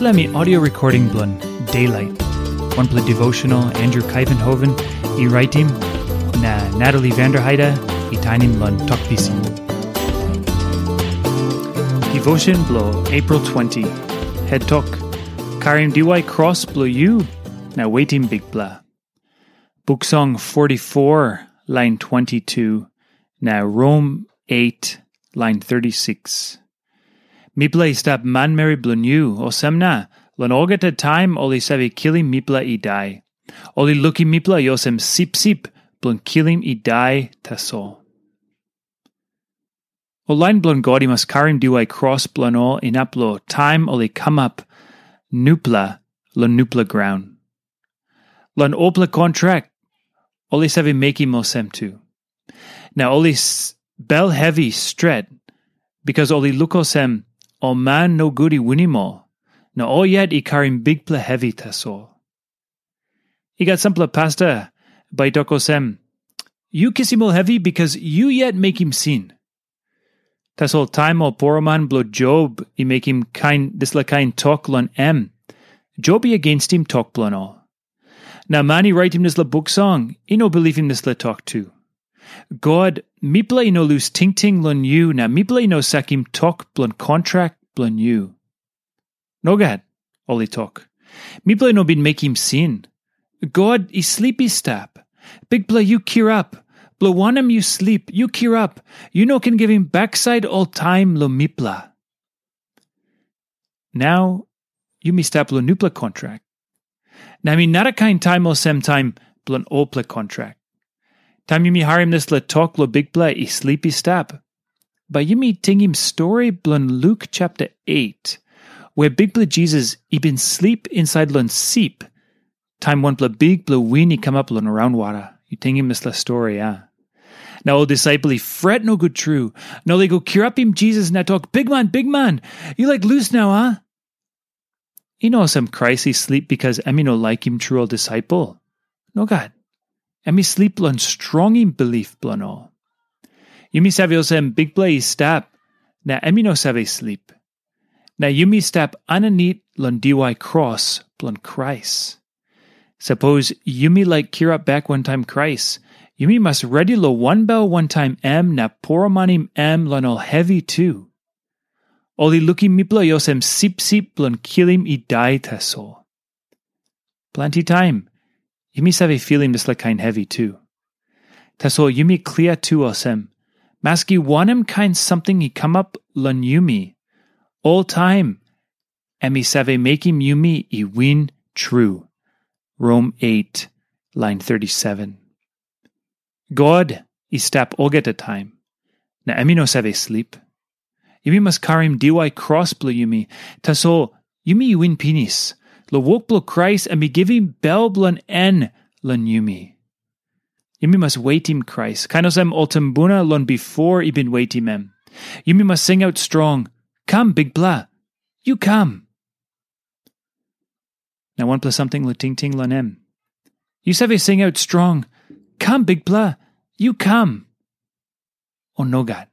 Me audio recording blun Daylight. One play devotional Andrew Kuyvenhoven, e writing na Natalie Vanderheide, e tainim blun Tok Pisin. Devotion blow April 20. Head talk. Karim DY cross blow you. Now waiting big blah. Book song 44, line 22. Now Rome 8, line 36. Mipla stap man meri blunu, o semna, ogeta time oli savi kilim mipla i die. Oli luki mipla yosem sip sip, blun kilim i die taso. O line blun godi mas karim duai cross blun in aplo time oli come up, nupla, lon nupla ground. Lon opla contract, oli savi meki mosem tu. Now oli bel heavy stred, because oli lukosem o man no goody winimo, o yet i big pla heavy taso. I got some pla pasta by dokosem. You kiss him all heavy because you yet make him sin. Tas all time o poroman blo Job i make him kind this la kind talk lon em. Job against him talk blon all. Now mani write him this la book song, I no believe him this la talk too. God, miple no lose ting ting lon you, na miple no sakim tok blon contract blon you. No gad, oli tok. Miple no bin make him sin. God, i sleepy stap. Big play you cure up. Blow one you sleep, you cure up. You no can give him backside all time lo mipla. Now, you mi stap lo nupla contract. Now mi not a kind time o sem time blon opla contract. Tam yumi harim this le talk lo big bla i sleepy stap. But yumi tingim story blun Luke chapter 8, where big bla Jesus i been sleep inside lun seep. Time one bla big bla weenie come up lun around water. You tingim this la story, ah. Now old disciple he fret no good true. No they go cure up him Jesus and I talk, big man, big man, you like loose now, ah? You know some he sleep because I mean no like him true old disciple. No God. En mi sleep lon strong in belief blano. Yumi save osem big play stap, na emi no save sleep. Na yumi stap ananit lon DY cross blon Christ. Suppose yumi like kira back one time Christ. Yumi must ready lo one bell one time M na poromanim M lon all heavy too. Oli luki miplo yosem sip sip blon kilim i die taso. Plenty time. Yumi save like kind heavy too. Taso yumi clear tu osem. Maski wanem kind something he come up lon yumi. All time. Emi save making yumi i win true. Rome 8, line 37. God i stap oget a time. Na emi no save sleep. Yumi must karim diwy cross blo yumi. Taso yumi win pinis lo wok blo Christ and be giving bel blon en lon yumi. Yumi must wait him Christ. Kainosem oltembuna lon before ibin wait him. Yumi must sing out strong. Come, big blah. You come. Now one plus something lo ting ting lon em. You save sing out strong. Come, big blah. You come. No God.